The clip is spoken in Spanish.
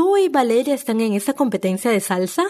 ¿Tú y Valeria están en esa competencia de salsa?